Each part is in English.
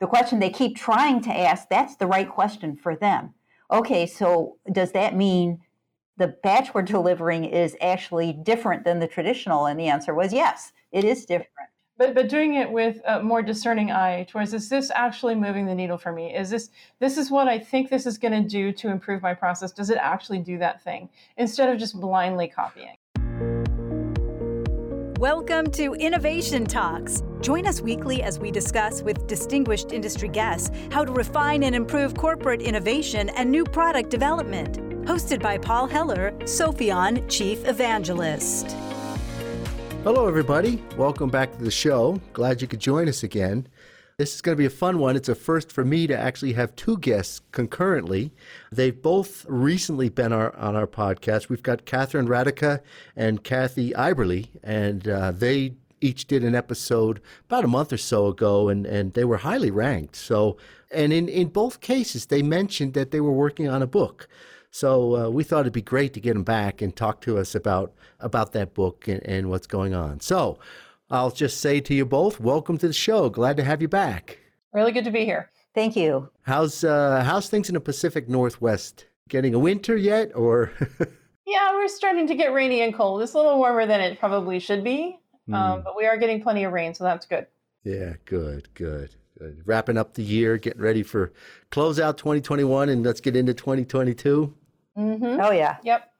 the question they keep trying to ask, that's the right question for them. Okay, so does that mean the batch we're delivering is actually different than the traditional? And the answer was yes, it is different. But but doing it with a more discerning eye towards is this actually moving the needle for me? Is this this is what I think this is going to do to improve my process? Does it actually do that thing? Instead of just blindly copying. Welcome to Innovation Talks. Join us weekly as we discuss with distinguished industry guests how to refine and improve corporate innovation and new product development. Hosted by Paul Heller, Sopheon Chief Evangelist. Hello, everybody. Welcome back to the show. Glad you could join us again. This is going to be a fun one. It's a first for me to actually have two guests concurrently. They've both recently been our, on our podcast. We've got Catherine Radeka and Kathy Iberle, and uh, they each did an episode about a month or so ago, and, and they were highly ranked. So, and in, in both cases, they mentioned that they were working on a book. So uh, we thought it'd be great to get them back and talk to us about about that book and, and what's going on. So I'll just say to you both, welcome to the show. Glad to have you back. Really good to be here. Thank you. How's uh, how's things in the Pacific Northwest? Getting a winter yet, or? yeah, we're starting to get rainy and cold. It's a little warmer than it probably should be, mm. um, but we are getting plenty of rain, so that's good. Yeah, good, good, good. Wrapping up the year, getting ready for close out 2021, and let's get into 2022. Mm-hmm. Oh yeah. Yep.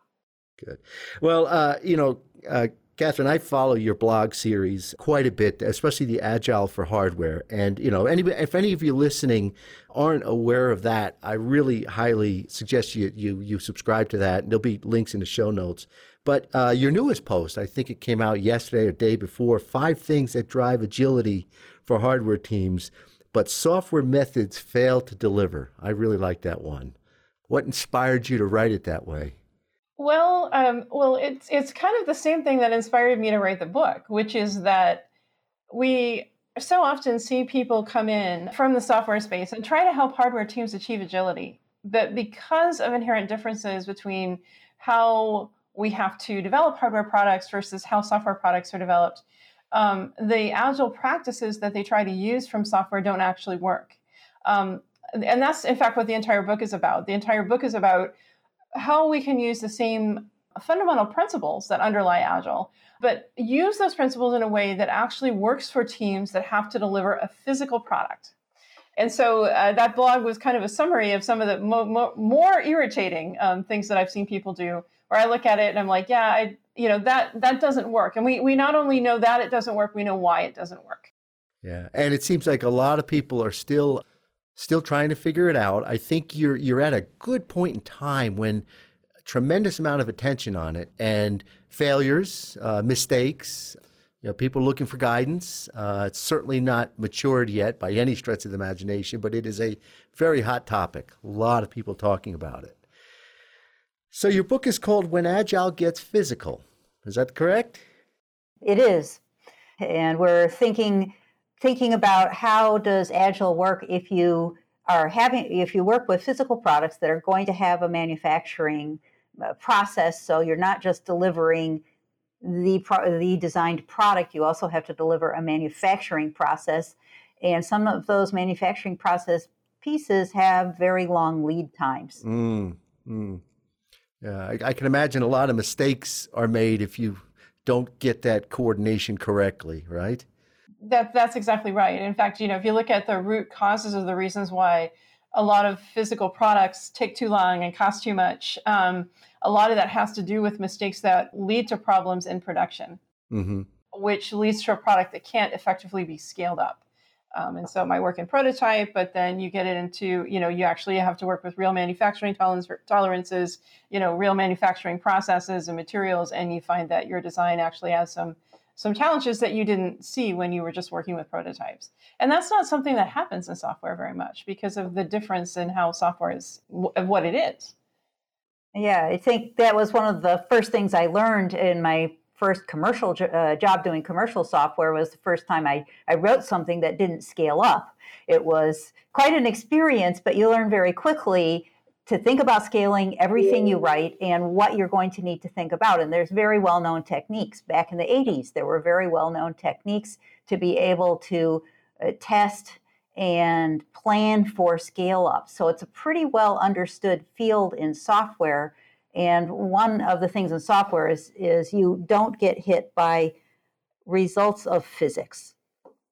Good. Well, uh, you know, uh, Catherine, I follow your blog series quite a bit, especially the Agile for Hardware. And, you know, any, if any of you listening aren't aware of that, I really highly suggest you, you, you subscribe to that. And there'll be links in the show notes. But uh, your newest post, I think it came out yesterday or day before, five things that drive agility for hardware teams, but software methods fail to deliver. I really like that one. What inspired you to write it that way? Well, um, well, it's it's kind of the same thing that inspired me to write the book, which is that we so often see people come in from the software space and try to help hardware teams achieve agility, but because of inherent differences between how we have to develop hardware products versus how software products are developed, um, the agile practices that they try to use from software don't actually work. Um, and that's in fact what the entire book is about. The entire book is about how we can use the same fundamental principles that underlie Agile, but use those principles in a way that actually works for teams that have to deliver a physical product. And so uh, that blog was kind of a summary of some of the mo- mo- more irritating um, things that I've seen people do, where I look at it and I'm like, yeah, I, you know, that that doesn't work. And we we not only know that it doesn't work, we know why it doesn't work. Yeah, and it seems like a lot of people are still still trying to figure it out. I think you're you're at a good point in time when a tremendous amount of attention on it and failures, uh, mistakes, you know, people looking for guidance. Uh, it's certainly not matured yet by any stretch of the imagination, but it is a very hot topic. A lot of people talking about it. So your book is called When Agile Gets Physical. Is that correct? It is. And we're thinking thinking about how does agile work if you are having if you work with physical products that are going to have a manufacturing uh, process. So you're not just delivering the pro- the designed product you also have to deliver a manufacturing process. And some of those manufacturing process pieces have very long lead times. Mm, mm. yeah I, I can imagine a lot of mistakes are made if you don't get that coordination correctly right that that's exactly right. In fact, you know, if you look at the root causes of the reasons why a lot of physical products take too long and cost too much, um, a lot of that has to do with mistakes that lead to problems in production, mm-hmm. which leads to a product that can't effectively be scaled up. Um, and so my work in prototype, but then you get it into, you know, you actually have to work with real manufacturing tolerances, you know, real manufacturing processes and materials, and you find that your design actually has some some challenges that you didn't see when you were just working with prototypes. And that's not something that happens in software very much because of the difference in how software is of what it is. Yeah, I think that was one of the first things I learned in my first commercial uh, job doing commercial software was the first time I, I wrote something that didn't scale up. It was quite an experience, but you learn very quickly to think about scaling everything you write and what you're going to need to think about. And there's very well known techniques. Back in the 80s, there were very well known techniques to be able to uh, test and plan for scale up. So it's a pretty well understood field in software. And one of the things in software is, is you don't get hit by results of physics.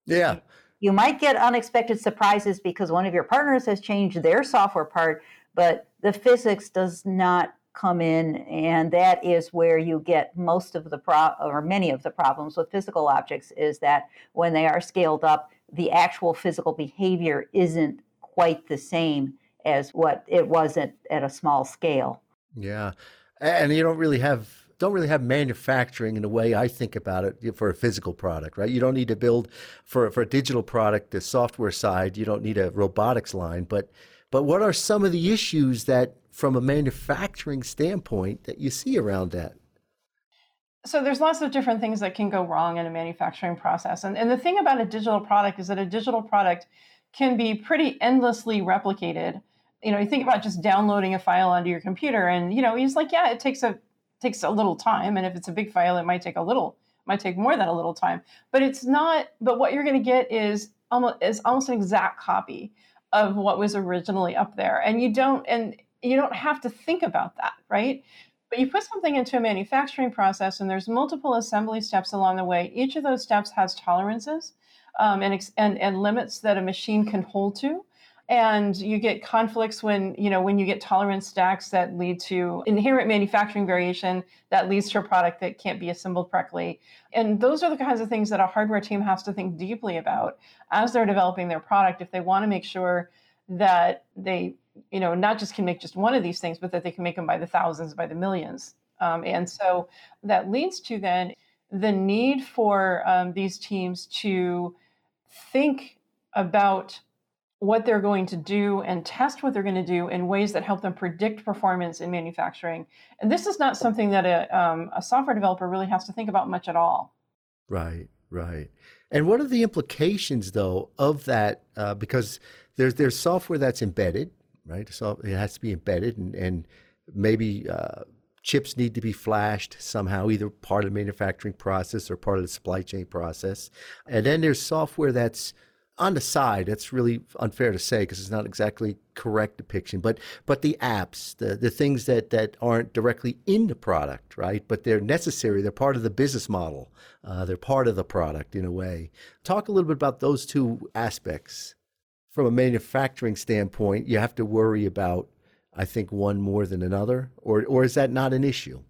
Yeah. You might get unexpected surprises because one of your partners has changed their software part, but the physics does not come in and that is where you get most of the pro or many of the problems with physical objects is that when they are scaled up the actual physical behavior isn't quite the same as what it was at, at a small scale yeah and you don't really have don't really have manufacturing in the way I think about it for a physical product, right? You don't need to build for for a digital product, the software side. You don't need a robotics line, but but what are some of the issues that from a manufacturing standpoint that you see around that? So there's lots of different things that can go wrong in a manufacturing process. And, and the thing about a digital product is that a digital product can be pretty endlessly replicated. You know, you think about just downloading a file onto your computer and, you know, he's like, yeah, it takes a takes a little time. And if it's a big file, it might take a little, might take more than a little time. But it's not, but what you're going to get is almost is almost an exact copy of what was originally up there. And you don't, and you don't have to think about that, right? But you put something into a manufacturing process, and there's multiple assembly steps along the way. Each of those steps has tolerances um, and, and, and limits that a machine can hold to and you get conflicts when you know when you get tolerance stacks that lead to inherent manufacturing variation that leads to a product that can't be assembled correctly and those are the kinds of things that a hardware team has to think deeply about as they're developing their product if they want to make sure that they you know not just can make just one of these things but that they can make them by the thousands by the millions. Um, and so that leads to then the need for um, these teams to think about what they're going to do and test what they're going to do in ways that help them predict performance in manufacturing and this is not something that a, um, a software developer really has to think about much at all right right and what are the implications though of that uh, because there's there's software that's embedded right? So it has to be embedded, and, and maybe uh, chips need to be flashed somehow, either part of the manufacturing process or part of the supply chain process. And then there's software that's on the side. That's really unfair to say because it's not exactly correct depiction. But but the apps, the the things that that aren't directly in the product, right? But they're necessary. They're part of the business model. Uh, they're part of the product in a way. Talk a little bit about those two aspects from a manufacturing standpoint, you have to worry about, I think, one more than another, or or is that not an issue?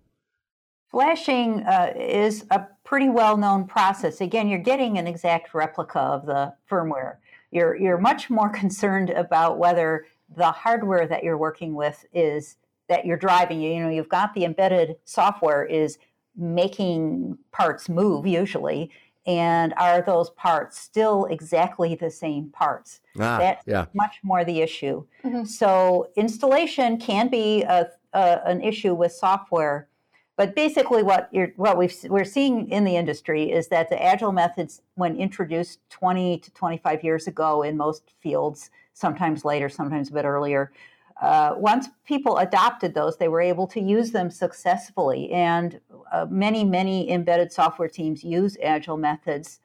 Flashing uh, is a pretty well known process. Again, you're getting an exact replica of the firmware. You're you're much more concerned about whether the hardware that you're working with is that you're driving. You you know, you've got the embedded software is making parts move usually and are those parts still exactly the same parts? Ah, That's yeah. much more the issue. Mm-hmm. So installation can be a, a, an issue with software, but basically what you're what we are seeing in the industry is that the agile methods, when introduced 20 to 25 years ago in most fields, sometimes later, sometimes a bit earlier, uh, once people adopted those, they were able to use them successfully. And uh, many, many embedded software teams use agile methods.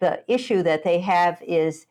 The issue that they have is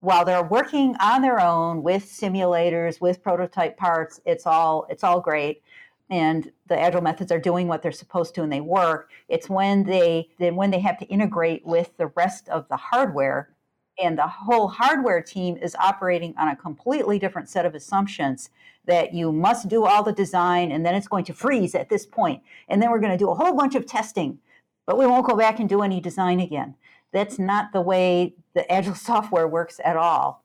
while they're working on their own with simulators, with prototype parts, it's all it's all great. And the agile methods are doing what they're supposed to and they work. It's when they then when they have to integrate with the rest of the hardware and the whole hardware team is operating on a completely different set of assumptions that you must do all the design and then it's going to freeze at this point and then we're going to do a whole bunch of testing but we won't go back and do any design again that's not the way the agile software works at all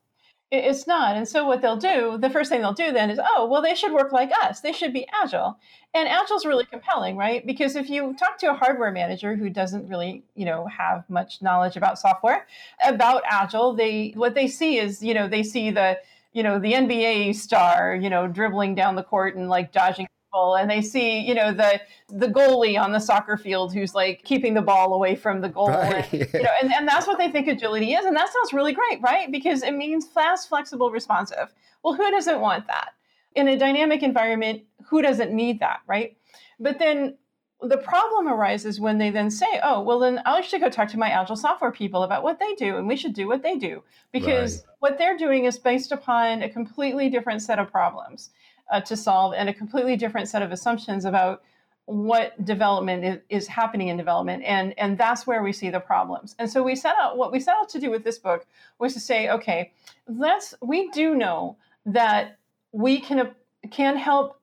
it's not. And so what they'll do, the first thing they'll do then is, oh, well, they should work like us. They should be agile. And agile is really compelling, right? Because if you talk to a hardware manager who doesn't really, you know, have much knowledge about software, about agile, they what they see is, you know, they see the, you know, the NBA star, you know, dribbling down the court and like dodging people and they see you know the the goalie on the soccer field who's like keeping the ball away from the goal right. and, you know and, and that's what they think agility is and that sounds really great right? Because it means fast flexible responsive. Well who doesn't want that? In a dynamic environment who doesn't need that right? But then the problem arises when they then say, oh, well, then I should go talk to my agile software people about what they do, and we should do what they do. Because right. what they're doing is based upon a completely different set of problems uh, to solve and a completely different set of assumptions about what development is, is, happening in development and and that's where we see the problems and so we set out what we set out to do with this book was to say okay let's we do know that we can can help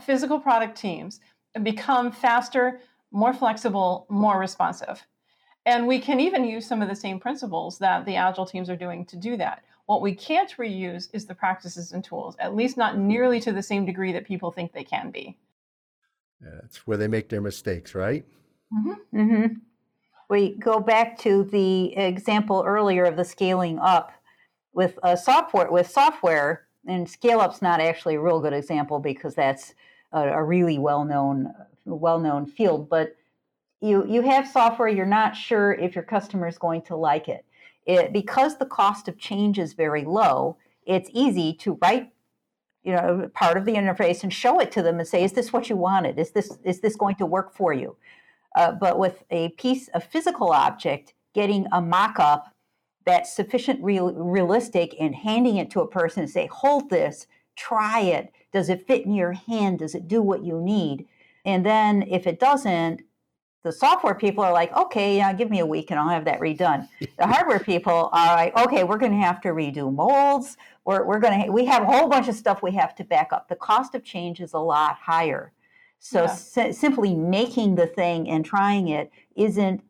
physical product teams become faster more flexible more responsive and we can even use some of the same principles that the agile teams are doing to do that what we can't reuse is the practices and tools at least not nearly to the same degree that people think they can be that's where they make their mistakes, right? Mm-hmm. Mm-hmm. We go back to the example earlier of the scaling up with a software. With software, and scale up's not actually a real good example because that's a, a really well known well known field. But you you have software, you're not sure if your customer is going to like it. It because the cost of change is very low. It's easy to write you know part of the interface and show it to them and say is this what you wanted is this is this going to work for you uh, but with a piece of physical object getting a mock-up that's sufficient real, realistic and handing it to a person and say hold this try it does it fit in your hand does it do what you need and then if it doesn't the software people are like, okay, yeah, give me a week and I'll have that redone. The hardware people are like, okay, we're going to have to redo molds. We're, we're going to, we have a whole bunch of stuff we have to back up. The cost of change is a lot higher. So yeah. simply making the thing and trying it isn't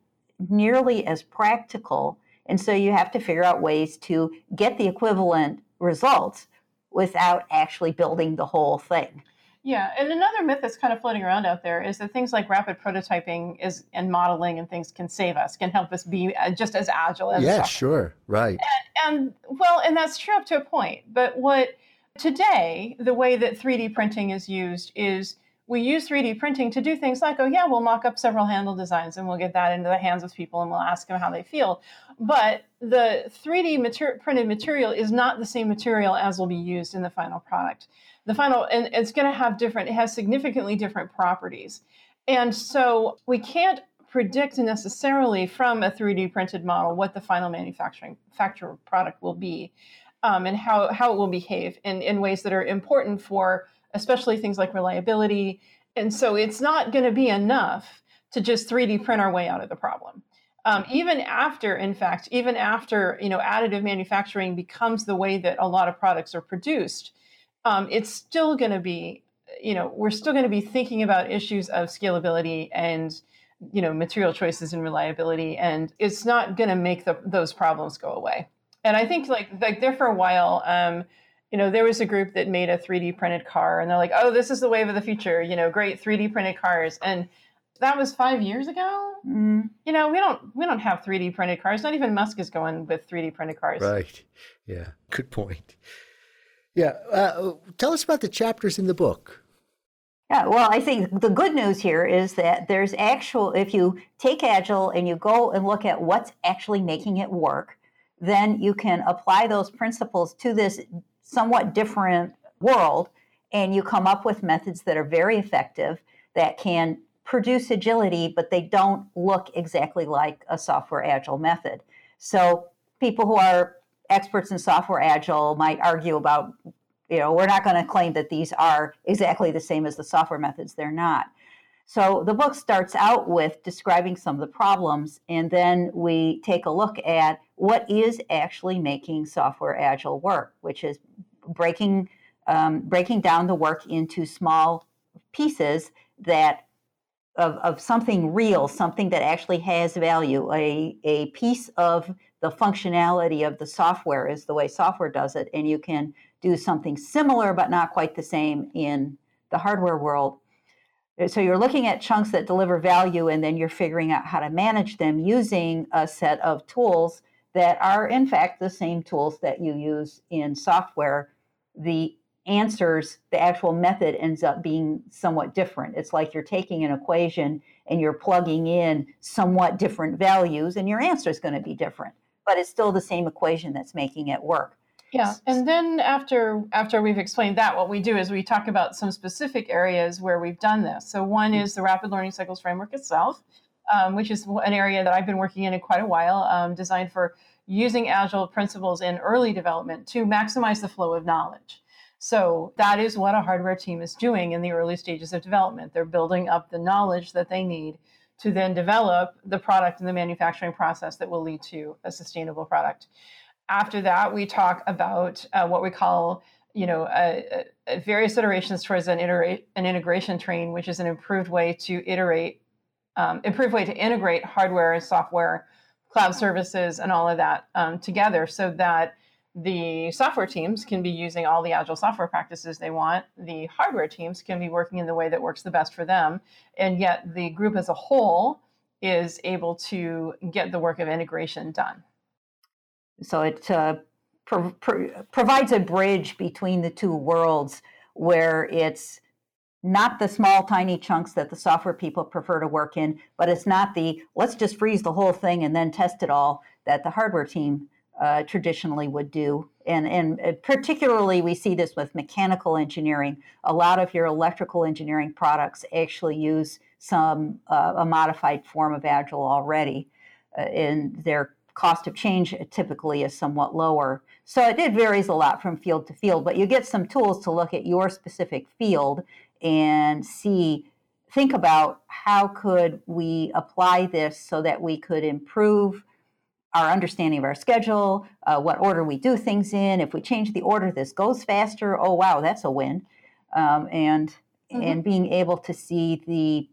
nearly as practical. And so you have to figure out ways to get the equivalent results without actually building the whole thing. Yeah, and another myth that's kind of floating around out there is that things like rapid prototyping is and modeling and things can save us, can help us be uh, just as agile as. Yeah, sure, right. And, and well, and that's true up to a point. But what today, the way that 3D printing is used is we use 3D printing to do things like, oh yeah, we'll mock up several handle designs and we'll get that into the hands of people and we'll ask them how they feel. But the 3D mater- printed material is not the same material as will be used in the final product the final and it's going to have different it has significantly different properties and so we can't predict necessarily from a 3d printed model what the final manufacturing factual product will be um, and how, how it will behave in, in ways that are important for especially things like reliability. And so it's not going to be enough to just 3d print our way out of the problem. Um, even after in fact even after you know additive manufacturing becomes the way that a lot of products are produced um, it's still going to be, you know, we're still going to be thinking about issues of scalability and, you know, material choices and reliability, and it's not going to make the, those problems go away. And I think like like there for a while, um, you know, there was a group that made a 3D printed car, and they're like, oh, this is the wave of the future. You know, great 3D printed cars, and that was five years ago. Mm. You know, we don't we don't have 3D printed cars. Not even Musk is going with 3D printed cars. Right. Yeah. Good point. Yeah. Uh, tell us about the chapters in the book. Yeah, well, I think the good news here is that there's actual, if you take Agile and you go and look at what's actually making it work, then you can apply those principles to this somewhat different world and you come up with methods that are very effective that can produce agility, but they don't look exactly like a software agile method. So people who are experts in software agile might argue about you know we're not going to claim that these are exactly the same as the software methods they're not so the book starts out with describing some of the problems and then we take a look at what is actually making software agile work which is breaking um, breaking down the work into small pieces that of, of something real, something that actually has value, a, a piece of the functionality of the software is the way software does it. And you can do something similar, but not quite the same in the hardware world. So you're looking at chunks that deliver value, and then you're figuring out how to manage them using a set of tools that are, in fact, the same tools that you use in software. The answers, the actual method ends up being somewhat different. It's like you're taking an equation and you're plugging in somewhat different values, and your answer is going to be different, but it's still the same equation that's making it work. Yeah, and then after after we've explained that, what we do is we talk about some specific areas where we've done this. So one is the Rapid Learning Cycles framework itself, um, which is an area that I've been working in in quite a while, um, designed for using agile principles in early development to maximize the flow of knowledge. So that is what a hardware team is doing in the early stages of development. They're building up the knowledge that they need to then develop the product and the manufacturing process that will lead to a sustainable product. After that, we talk about uh, what we call you know, uh, various iterations towards an, iterate, an integration train, which is an improved way to iterate, um, improved way to integrate hardware and software, cloud services, and all of that um, together, so that the software teams can be using all the agile software practices they want. The hardware teams can be working in the way that works the best for them. And yet the group as a whole is able to get the work of integration done. So it uh, pro- pro- provides a bridge between the two worlds where it's not the small, tiny chunks that the software people prefer to work in, but it's not the let's just freeze the whole thing and then test it all that the hardware team uh, traditionally would do. And, and uh, particularly, we see this with mechanical engineering. A lot of your electrical engineering products actually use some uh, a modified form of Agile already, uh, and their cost of change typically is somewhat lower. So it, it varies a lot from field to field, but you get some tools to look at your specific field and see think about how could we apply this so that we could improve our understanding of our schedule, uh, what order we do things in. If we change the order, this goes faster. Oh wow, that's a win. Um, and mm-hmm. and being able to see the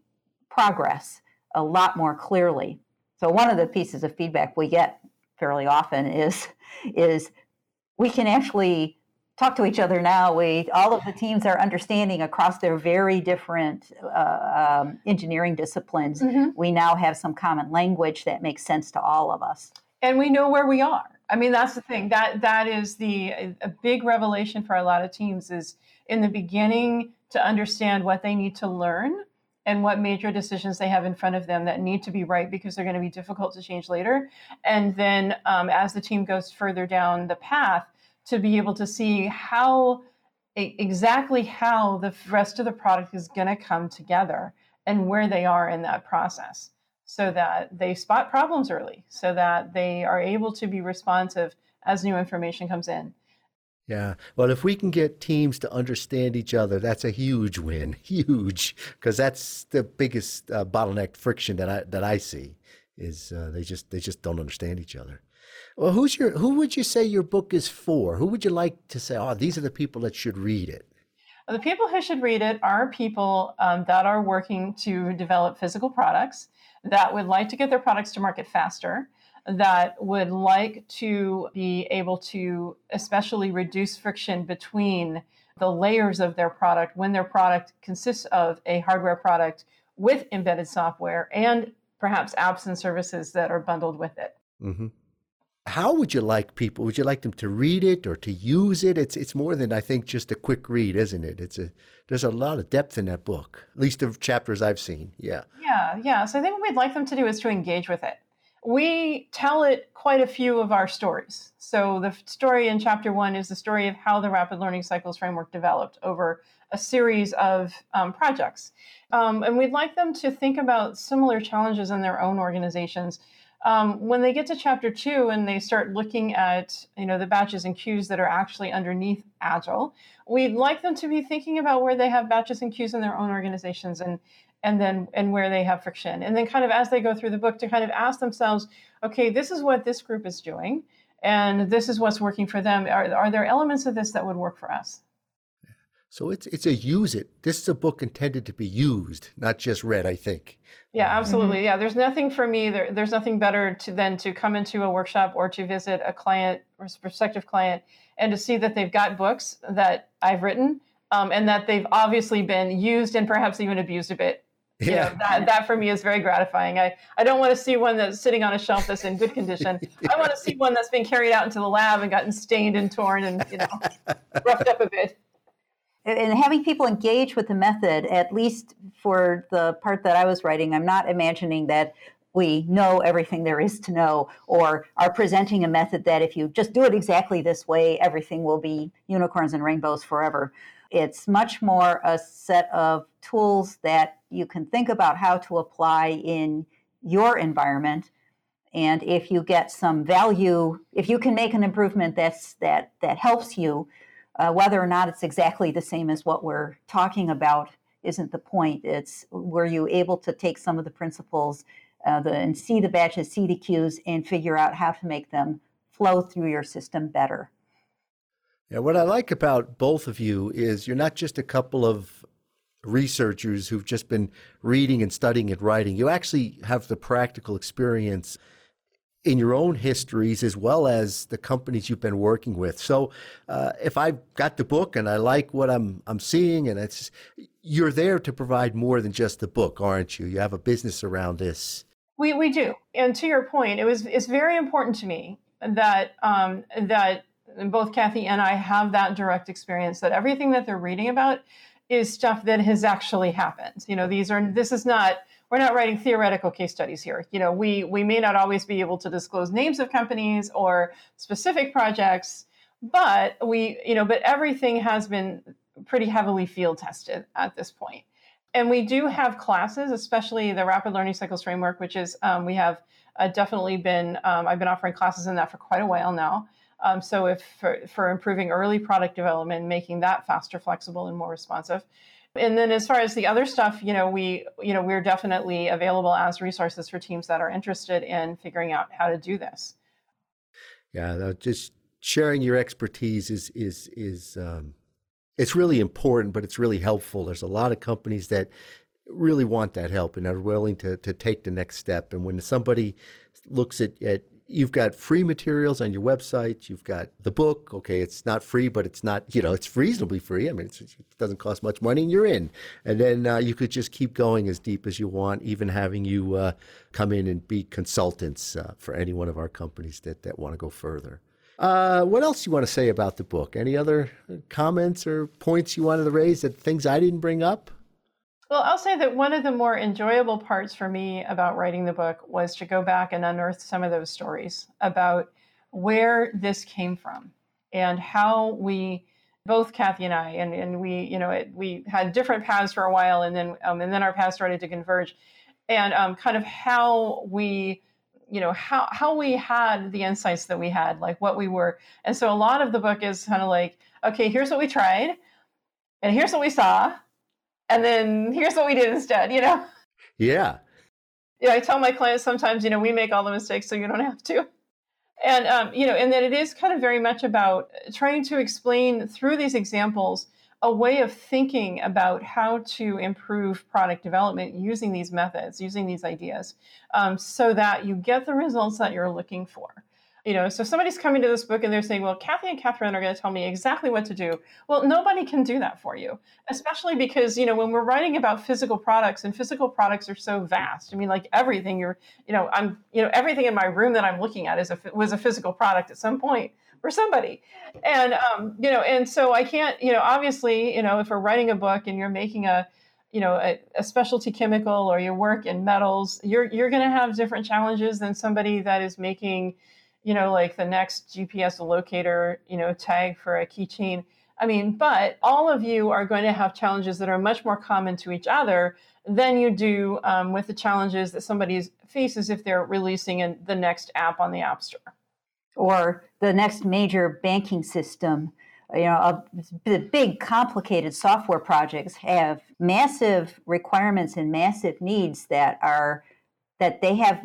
progress a lot more clearly. So one of the pieces of feedback we get fairly often is is we can actually talk to each other now. We all of the teams are understanding across their very different uh, um, engineering disciplines. Mm-hmm. We now have some common language that makes sense to all of us and we know where we are. I mean, that's the thing. That that is the a big revelation for a lot of teams is in the beginning to understand what they need to learn and what major decisions they have in front of them that need to be right because they're going to be difficult to change later. And then um, as the team goes further down the path, to be able to see how exactly how the rest of the product is going to come together and where they are in that process so that they spot problems early, so that they are able to be responsive as new information comes in. Yeah. Well, if we can get teams to understand each other, that's a huge win. Huge, because that's the biggest uh, bottleneck friction that I that I see is uh, they just they just don't understand each other. Well, who's your who would you say your book is for? Who would you like to say? Oh, these are the people that should read it. The people who should read it are people um, that are working to develop physical products that would like to get their products to market faster, that would like to be able to especially reduce friction between the layers of their product when their product consists of a hardware product with embedded software and perhaps apps and services that are bundled with it. Mm-hmm. How would you like people? Would you like them to read it or to use it? It's it's more than I think just a quick read, isn't it? It's a there's a lot of depth in that book, at least of chapters I've seen. Yeah. Yeah, yeah. So I think what we'd like them to do is to engage with it. We tell it quite a few of our stories. So the story in chapter one is the story of how the Rapid Learning Cycles framework developed over a series of um, projects. Um, and we'd like them to think about similar challenges in their own organizations um, when they get to chapter two and they start looking at you know the batches and queues that are actually underneath agile we'd like them to be thinking about where they have batches and queues in their own organizations and and then and where they have friction. And then kind of as they go through the book to kind of ask themselves okay this is what this group is doing and this is what's working for them. Are, are there elements of this that would work for us so it's it's a use it. This is a book intended to be used, not just read. I think. Yeah, absolutely. Mm-hmm. Yeah, there's nothing for me. There, there's nothing better to than to come into a workshop or to visit a client or prospective client and to see that they've got books that I've written um, and that they've obviously been used and perhaps even abused a bit. Yeah. You know, that, that for me is very gratifying. I, I don't want to see one that's sitting on a shelf that's in good condition. I want to see one that's been carried out into the lab and gotten stained and torn and, you know, roughed up a bit and having people engage with the method, at least for the part that I was writing, I'm not imagining that we know everything there is to know or are presenting a method that if you just do it exactly this way, everything will be unicorns and rainbows forever. It's much more a set of tools that you can think about how to apply in your environment. And if you get some value, if you can make an improvement that's that that helps you, uh, whether or not it's exactly the same as what we're talking about isn't the point. It's were you able to take some of the principles uh, the, and see the batches, see the queues, and figure out how to make them flow through your system better. Yeah, what I like about both of you is you're not just a couple of researchers who've just been reading and studying and writing. You actually have the practical experience in your own histories as well as the companies you've been working with. So, uh, if I've got the book and I like what I'm I'm seeing, and it's you're there to provide more than just the book, aren't you? You have a business around this. We we do, and to your point, it was it's very important to me that um, that both Kathy and I have that direct experience that everything that they're reading about is stuff that has actually happened. You know, these are this is not we're not writing theoretical case studies here. You know, we we may not always be able to disclose names of companies or specific projects, but we you know, but everything has been pretty heavily field tested at this point. And we do have classes, especially the Rapid Learning Cycles Framework, which is um, we have uh, definitely been, um, I've been offering classes in that for quite a while now. Um, so if for, for improving early product development, making that faster, flexible, and more responsive. And then as far as the other stuff, you know, we, you know, we're definitely available as resources for teams that are interested in figuring out how to do this. Yeah, just sharing your expertise is is is um, it's really important, but it's really helpful. There's a lot of companies that really want that help and are willing to, to take the next step. And when somebody looks at, at you've got free materials on your website, you've got the book. Okay, it's not free, but it's not, you know, it's reasonably free. I mean, it doesn't cost much money and you're in. And then uh, you could just keep going as deep as you want, even having you uh, come in and be consultants uh, for any one of our companies that, that want to go further. Uh, what else you want to say about the book? Any other comments or points you wanted to raise that things I didn't bring up? Well, I'll say that one of the more enjoyable parts for me about writing the book was to go back and unearth some of those stories about where this came from and how we both Kathy and I and, and we you know it, we had different paths for a while and then um, and then our paths started to converge and um, kind of how we you know how how we had the insights that we had like what we were. And so a lot of the book is kind of like okay here's what we tried and here's what we saw and then here's what we did instead you know? Yeah. Yeah i tell my clients sometimes you know we make all the mistakes so you don't have to. And um, you know and then it is kind of very much about trying to explain through these examples a way of thinking about how to improve product development using these methods, using these ideas, um, so that you get the results that you're looking for. You know, so somebody's coming to this book and they're saying, "Well, Kathy and Catherine are going to tell me exactly what to do." Well, nobody can do that for you, especially because you know when we're writing about physical products and physical products are so vast. I mean, like everything you're, you know, I'm, you know, everything in my room that I'm looking at is a was a physical product at some point for somebody and um, you know and so i can't you know obviously you know if we're writing a book and you're making a you know a, a specialty chemical or you work in metals you're you're going to have different challenges than somebody that is making you know like the next gps locator you know tag for a keychain i mean but all of you are going to have challenges that are much more common to each other than you do um, with the challenges that somebody faces if they're releasing the next app on the app store or the next major banking system. You know, a, the big complicated software projects have massive requirements and massive needs that are that they have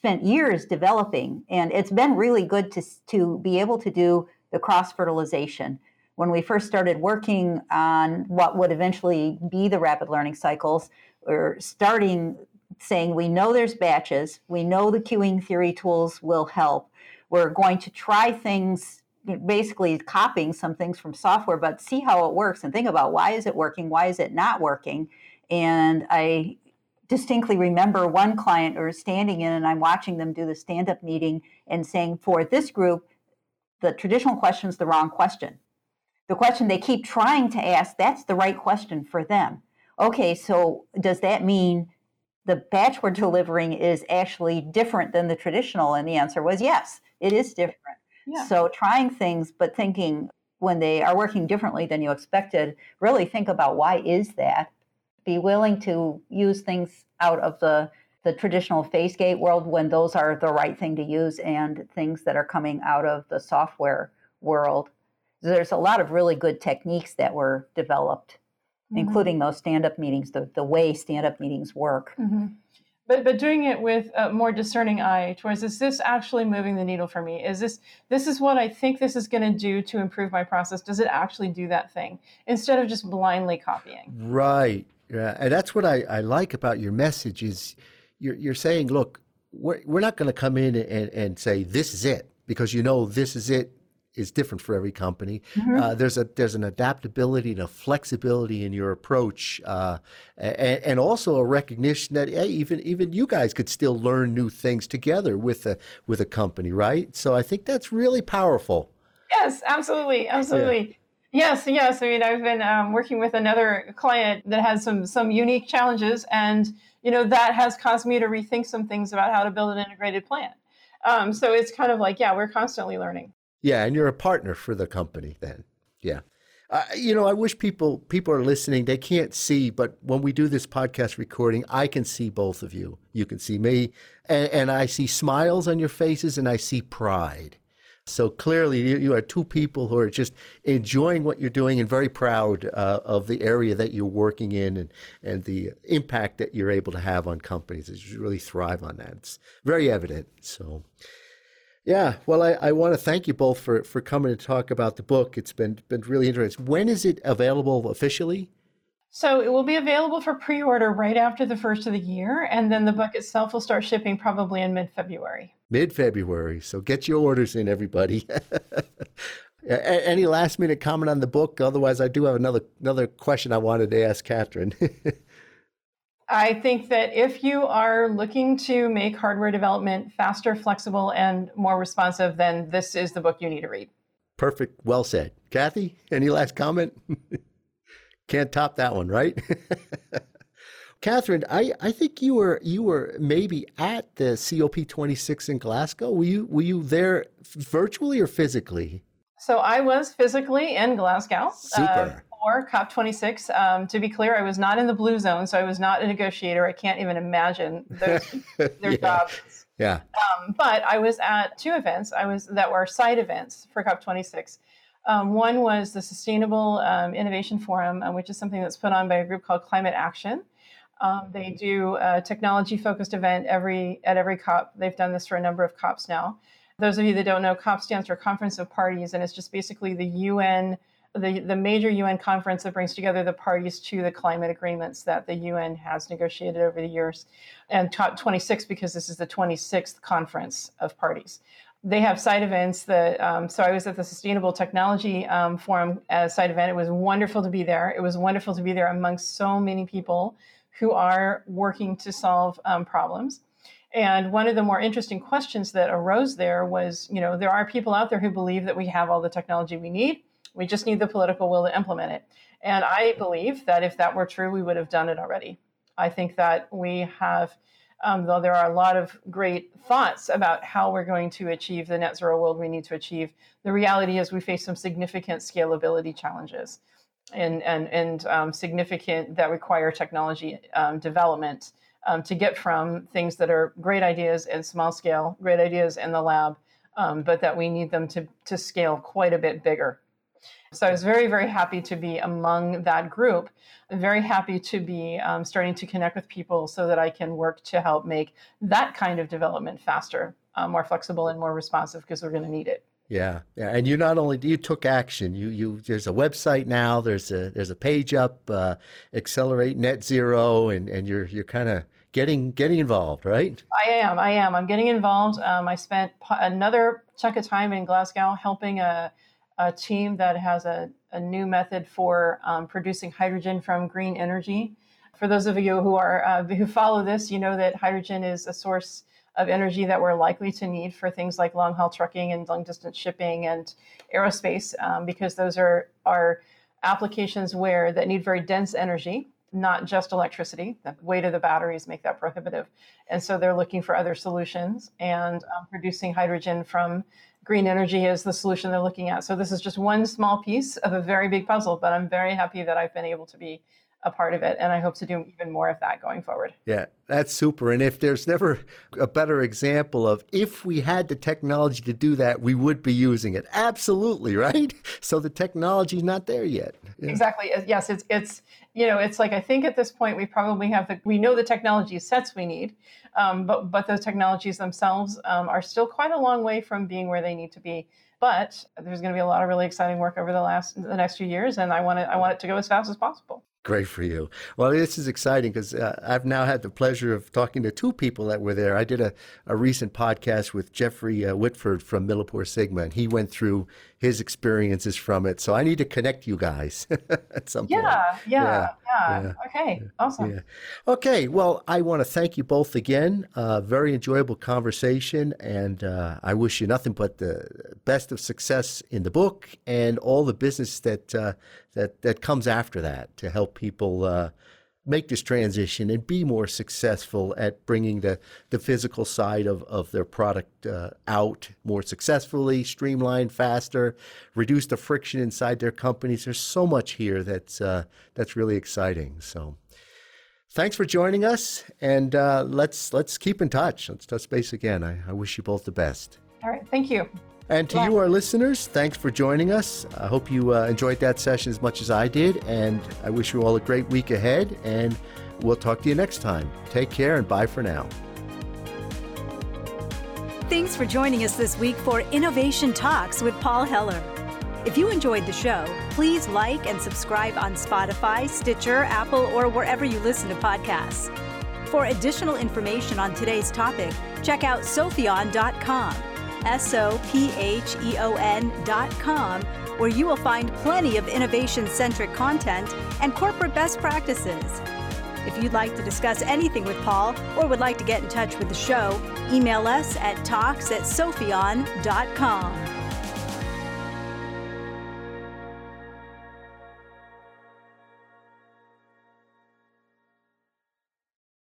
spent years developing, and it's been really good to to be able to do the cross fertilization. When we first started working on what would eventually be the rapid learning cycles, or starting saying we know there's batches, we know the queuing theory tools will help, we're going to try things, basically copying some things from software, but see how it works and think about why is it working, why is it not working. And I distinctly remember one client or standing in and I'm watching them do the stand-up meeting and saying, for this group, the traditional question is the wrong question. The question they keep trying to ask, that's the right question for them. Okay, so does that mean the batch we're delivering is actually different than the traditional? And the answer was yes, it is different. Yeah. So trying things, but thinking when they are working differently than you expected, really think about why is that? Be willing to use things out of the the traditional phase gate world when those are the right thing to use and things that are coming out of the software world. There's a lot of really good techniques that were developed, mm-hmm. including those stand up meetings, the, the way stand up meetings work. Mm-hmm but but doing it with a more discerning eye towards is this actually moving the needle for me is this this is what i think this is going to do to improve my process does it actually do that thing instead of just blindly copying right yeah and that's what i, I like about your message is you're, you're saying look we're, we're not going to come in and, and say this is it because you know this is it is different for every company. Mm-hmm. Uh, there's a there's an adaptability and a flexibility in your approach, uh, and, and, also a recognition that hey, even even you guys could still learn new things together with a with a company, right? So I think that's really powerful. Yes, absolutely, absolutely. Yes, yes. I mean, I've been um, working with another client that has some some unique challenges, and you know that has caused me to rethink some things about how to build an integrated plan. Um, so it's kind of like, yeah, we're constantly learning. Yeah, and you're a partner for the company then. Yeah. Uh, you know, I wish people people are listening. They can't see, but when we do this podcast recording, I can see both of you. You can see me, and, and I see smiles on your faces, and I see pride. So clearly, you, you, are two people who are just enjoying what you're doing and very proud uh, of the area that you're working in and, and the impact that you're able to have on companies. You really thrive on that. It's very evident. So, yeah, well, I, I want to thank you both for, for coming to talk about the book. It's been been really interesting. When is it available officially? So it will be available for pre-order right after the first of the year, and then the book itself will start shipping probably in mid-February. Mid-February. So get your orders in, everybody. Any last minute comment on the book? Otherwise, I do have another another question I wanted to ask Catherine. I think that if you are looking to make hardware development faster, flexible, and more responsive, then this is the book you need to read. Perfect. Well said. Kathy, any last comment? Can't top that one, right? Catherine, I, I think you were you were maybe at the COP26 in Glasgow. Were you were you there virtually or physically? So I was physically in Glasgow. Super. Uh, for COP26. Um, to be clear, I was not in the blue zone, so I was not a negotiator. I can't even imagine their, their yeah. jobs. Yeah. Um, but I was at two events. I was that were side events for COP26. Um, one was the Sustainable um, Innovation Forum, uh, which is something that's put on by a group called Climate Action. Um, they do a technology-focused event every at every COP. They've done this for a number of COPs now. Those of you that don't know, COP stands for Conference of Parties, and it's just basically the UN the, the major UN conference that brings together the parties to the climate agreements that the UN has negotiated over the years, and COP26 because this is the 26th conference of parties. They have side events that, um, so I was at the Sustainable Technology um, Forum as side event. It was wonderful to be there. It was wonderful to be there amongst so many people who are working to solve um, problems. And one of the more interesting questions that arose there was, you know, there are people out there who believe that we have all the technology we need we just need the political will to implement it. And I believe that if that were true, we would have done it already. I think that we have, um, though there are a lot of great thoughts about how we're going to achieve the net zero world we need to achieve, the reality is we face some significant scalability challenges and, and, and um, significant that require technology um, development um, to get from things that are great ideas in small scale, great ideas in the lab, um, but that we need them to, to scale quite a bit bigger so I was very, very happy to be among that group. very happy to be um, starting to connect with people so that I can work to help make that kind of development faster, uh, more flexible, and more responsive because we're going to need it. Yeah, yeah, and you not only you took action. You you there's a website now. There's a there's a page up, uh, accelerate net zero, and and you're you're kind of getting getting involved, right? I am. I am. I'm getting involved. Um, I spent another chunk of time in Glasgow helping a a team that has a, a new method for um, producing hydrogen from green energy. For those of you who are uh, who follow this, you know that hydrogen is a source of energy that we're likely to need for things like long haul trucking and long distance shipping and aerospace, um, because those are are applications where that need very dense energy not just electricity. The weight of the batteries make that prohibitive. And so they're looking for other solutions and um, producing hydrogen from green energy is the solution they're looking at. So this is just one small piece of a very big puzzle, but I'm very happy that I've been able to be a part of it. And I hope to do even more of that going forward. Yeah, that's super. And if there's never a better example of if we had the technology to do that, we would be using it. Absolutely, right? So the technology's not there yet. Yeah. Exactly. Yes, it's it's you know, it's like I think at this point we probably have the we know the technology sets we need, um, but but those technologies themselves um, are still quite a long way from being where they need to be. But there's going to be a lot of really exciting work over the last the next few years, and I want it I want it to go as fast as possible. Great for you. Well, this is exciting because uh, I've now had the pleasure of talking to two people that were there. I did a, a recent podcast with Jeffrey uh, Whitford from Millipore Sigma, and he went through his experiences from it. So I need to connect you guys at some yeah, point. Yeah, yeah, yeah. Okay, awesome. Yeah. Okay, well, I want to thank you both again. Uh, very enjoyable conversation, and uh, I wish you nothing but the best of success in the book and all the business that uh, that that comes after that to help people uh, make this transition and be more successful at bringing the, the physical side of, of their product uh, out more successfully, streamlined, faster, reduce the friction inside their companies. There's so much here that's uh, that's really exciting. So. Thanks for joining us, and uh, let's let's keep in touch. Let's touch base again. I, I wish you both the best. All right, thank you. And to you, our listeners, thanks for joining us. I hope you uh, enjoyed that session as much as I did. And I wish you all a great week ahead. And we'll talk to you next time. Take care and bye for now. Thanks for joining us this week for Innovation Talks with Paul Heller. If you enjoyed the show, please like and subscribe on Spotify, Stitcher, Apple, or wherever you listen to podcasts. For additional information on today's topic, check out sopheon.com S O P H E O N dot com, where you will find plenty of innovation centric content and corporate best practices. If you'd like to discuss anything with Paul or would like to get in touch with the show, email us at talks at sopheon.com.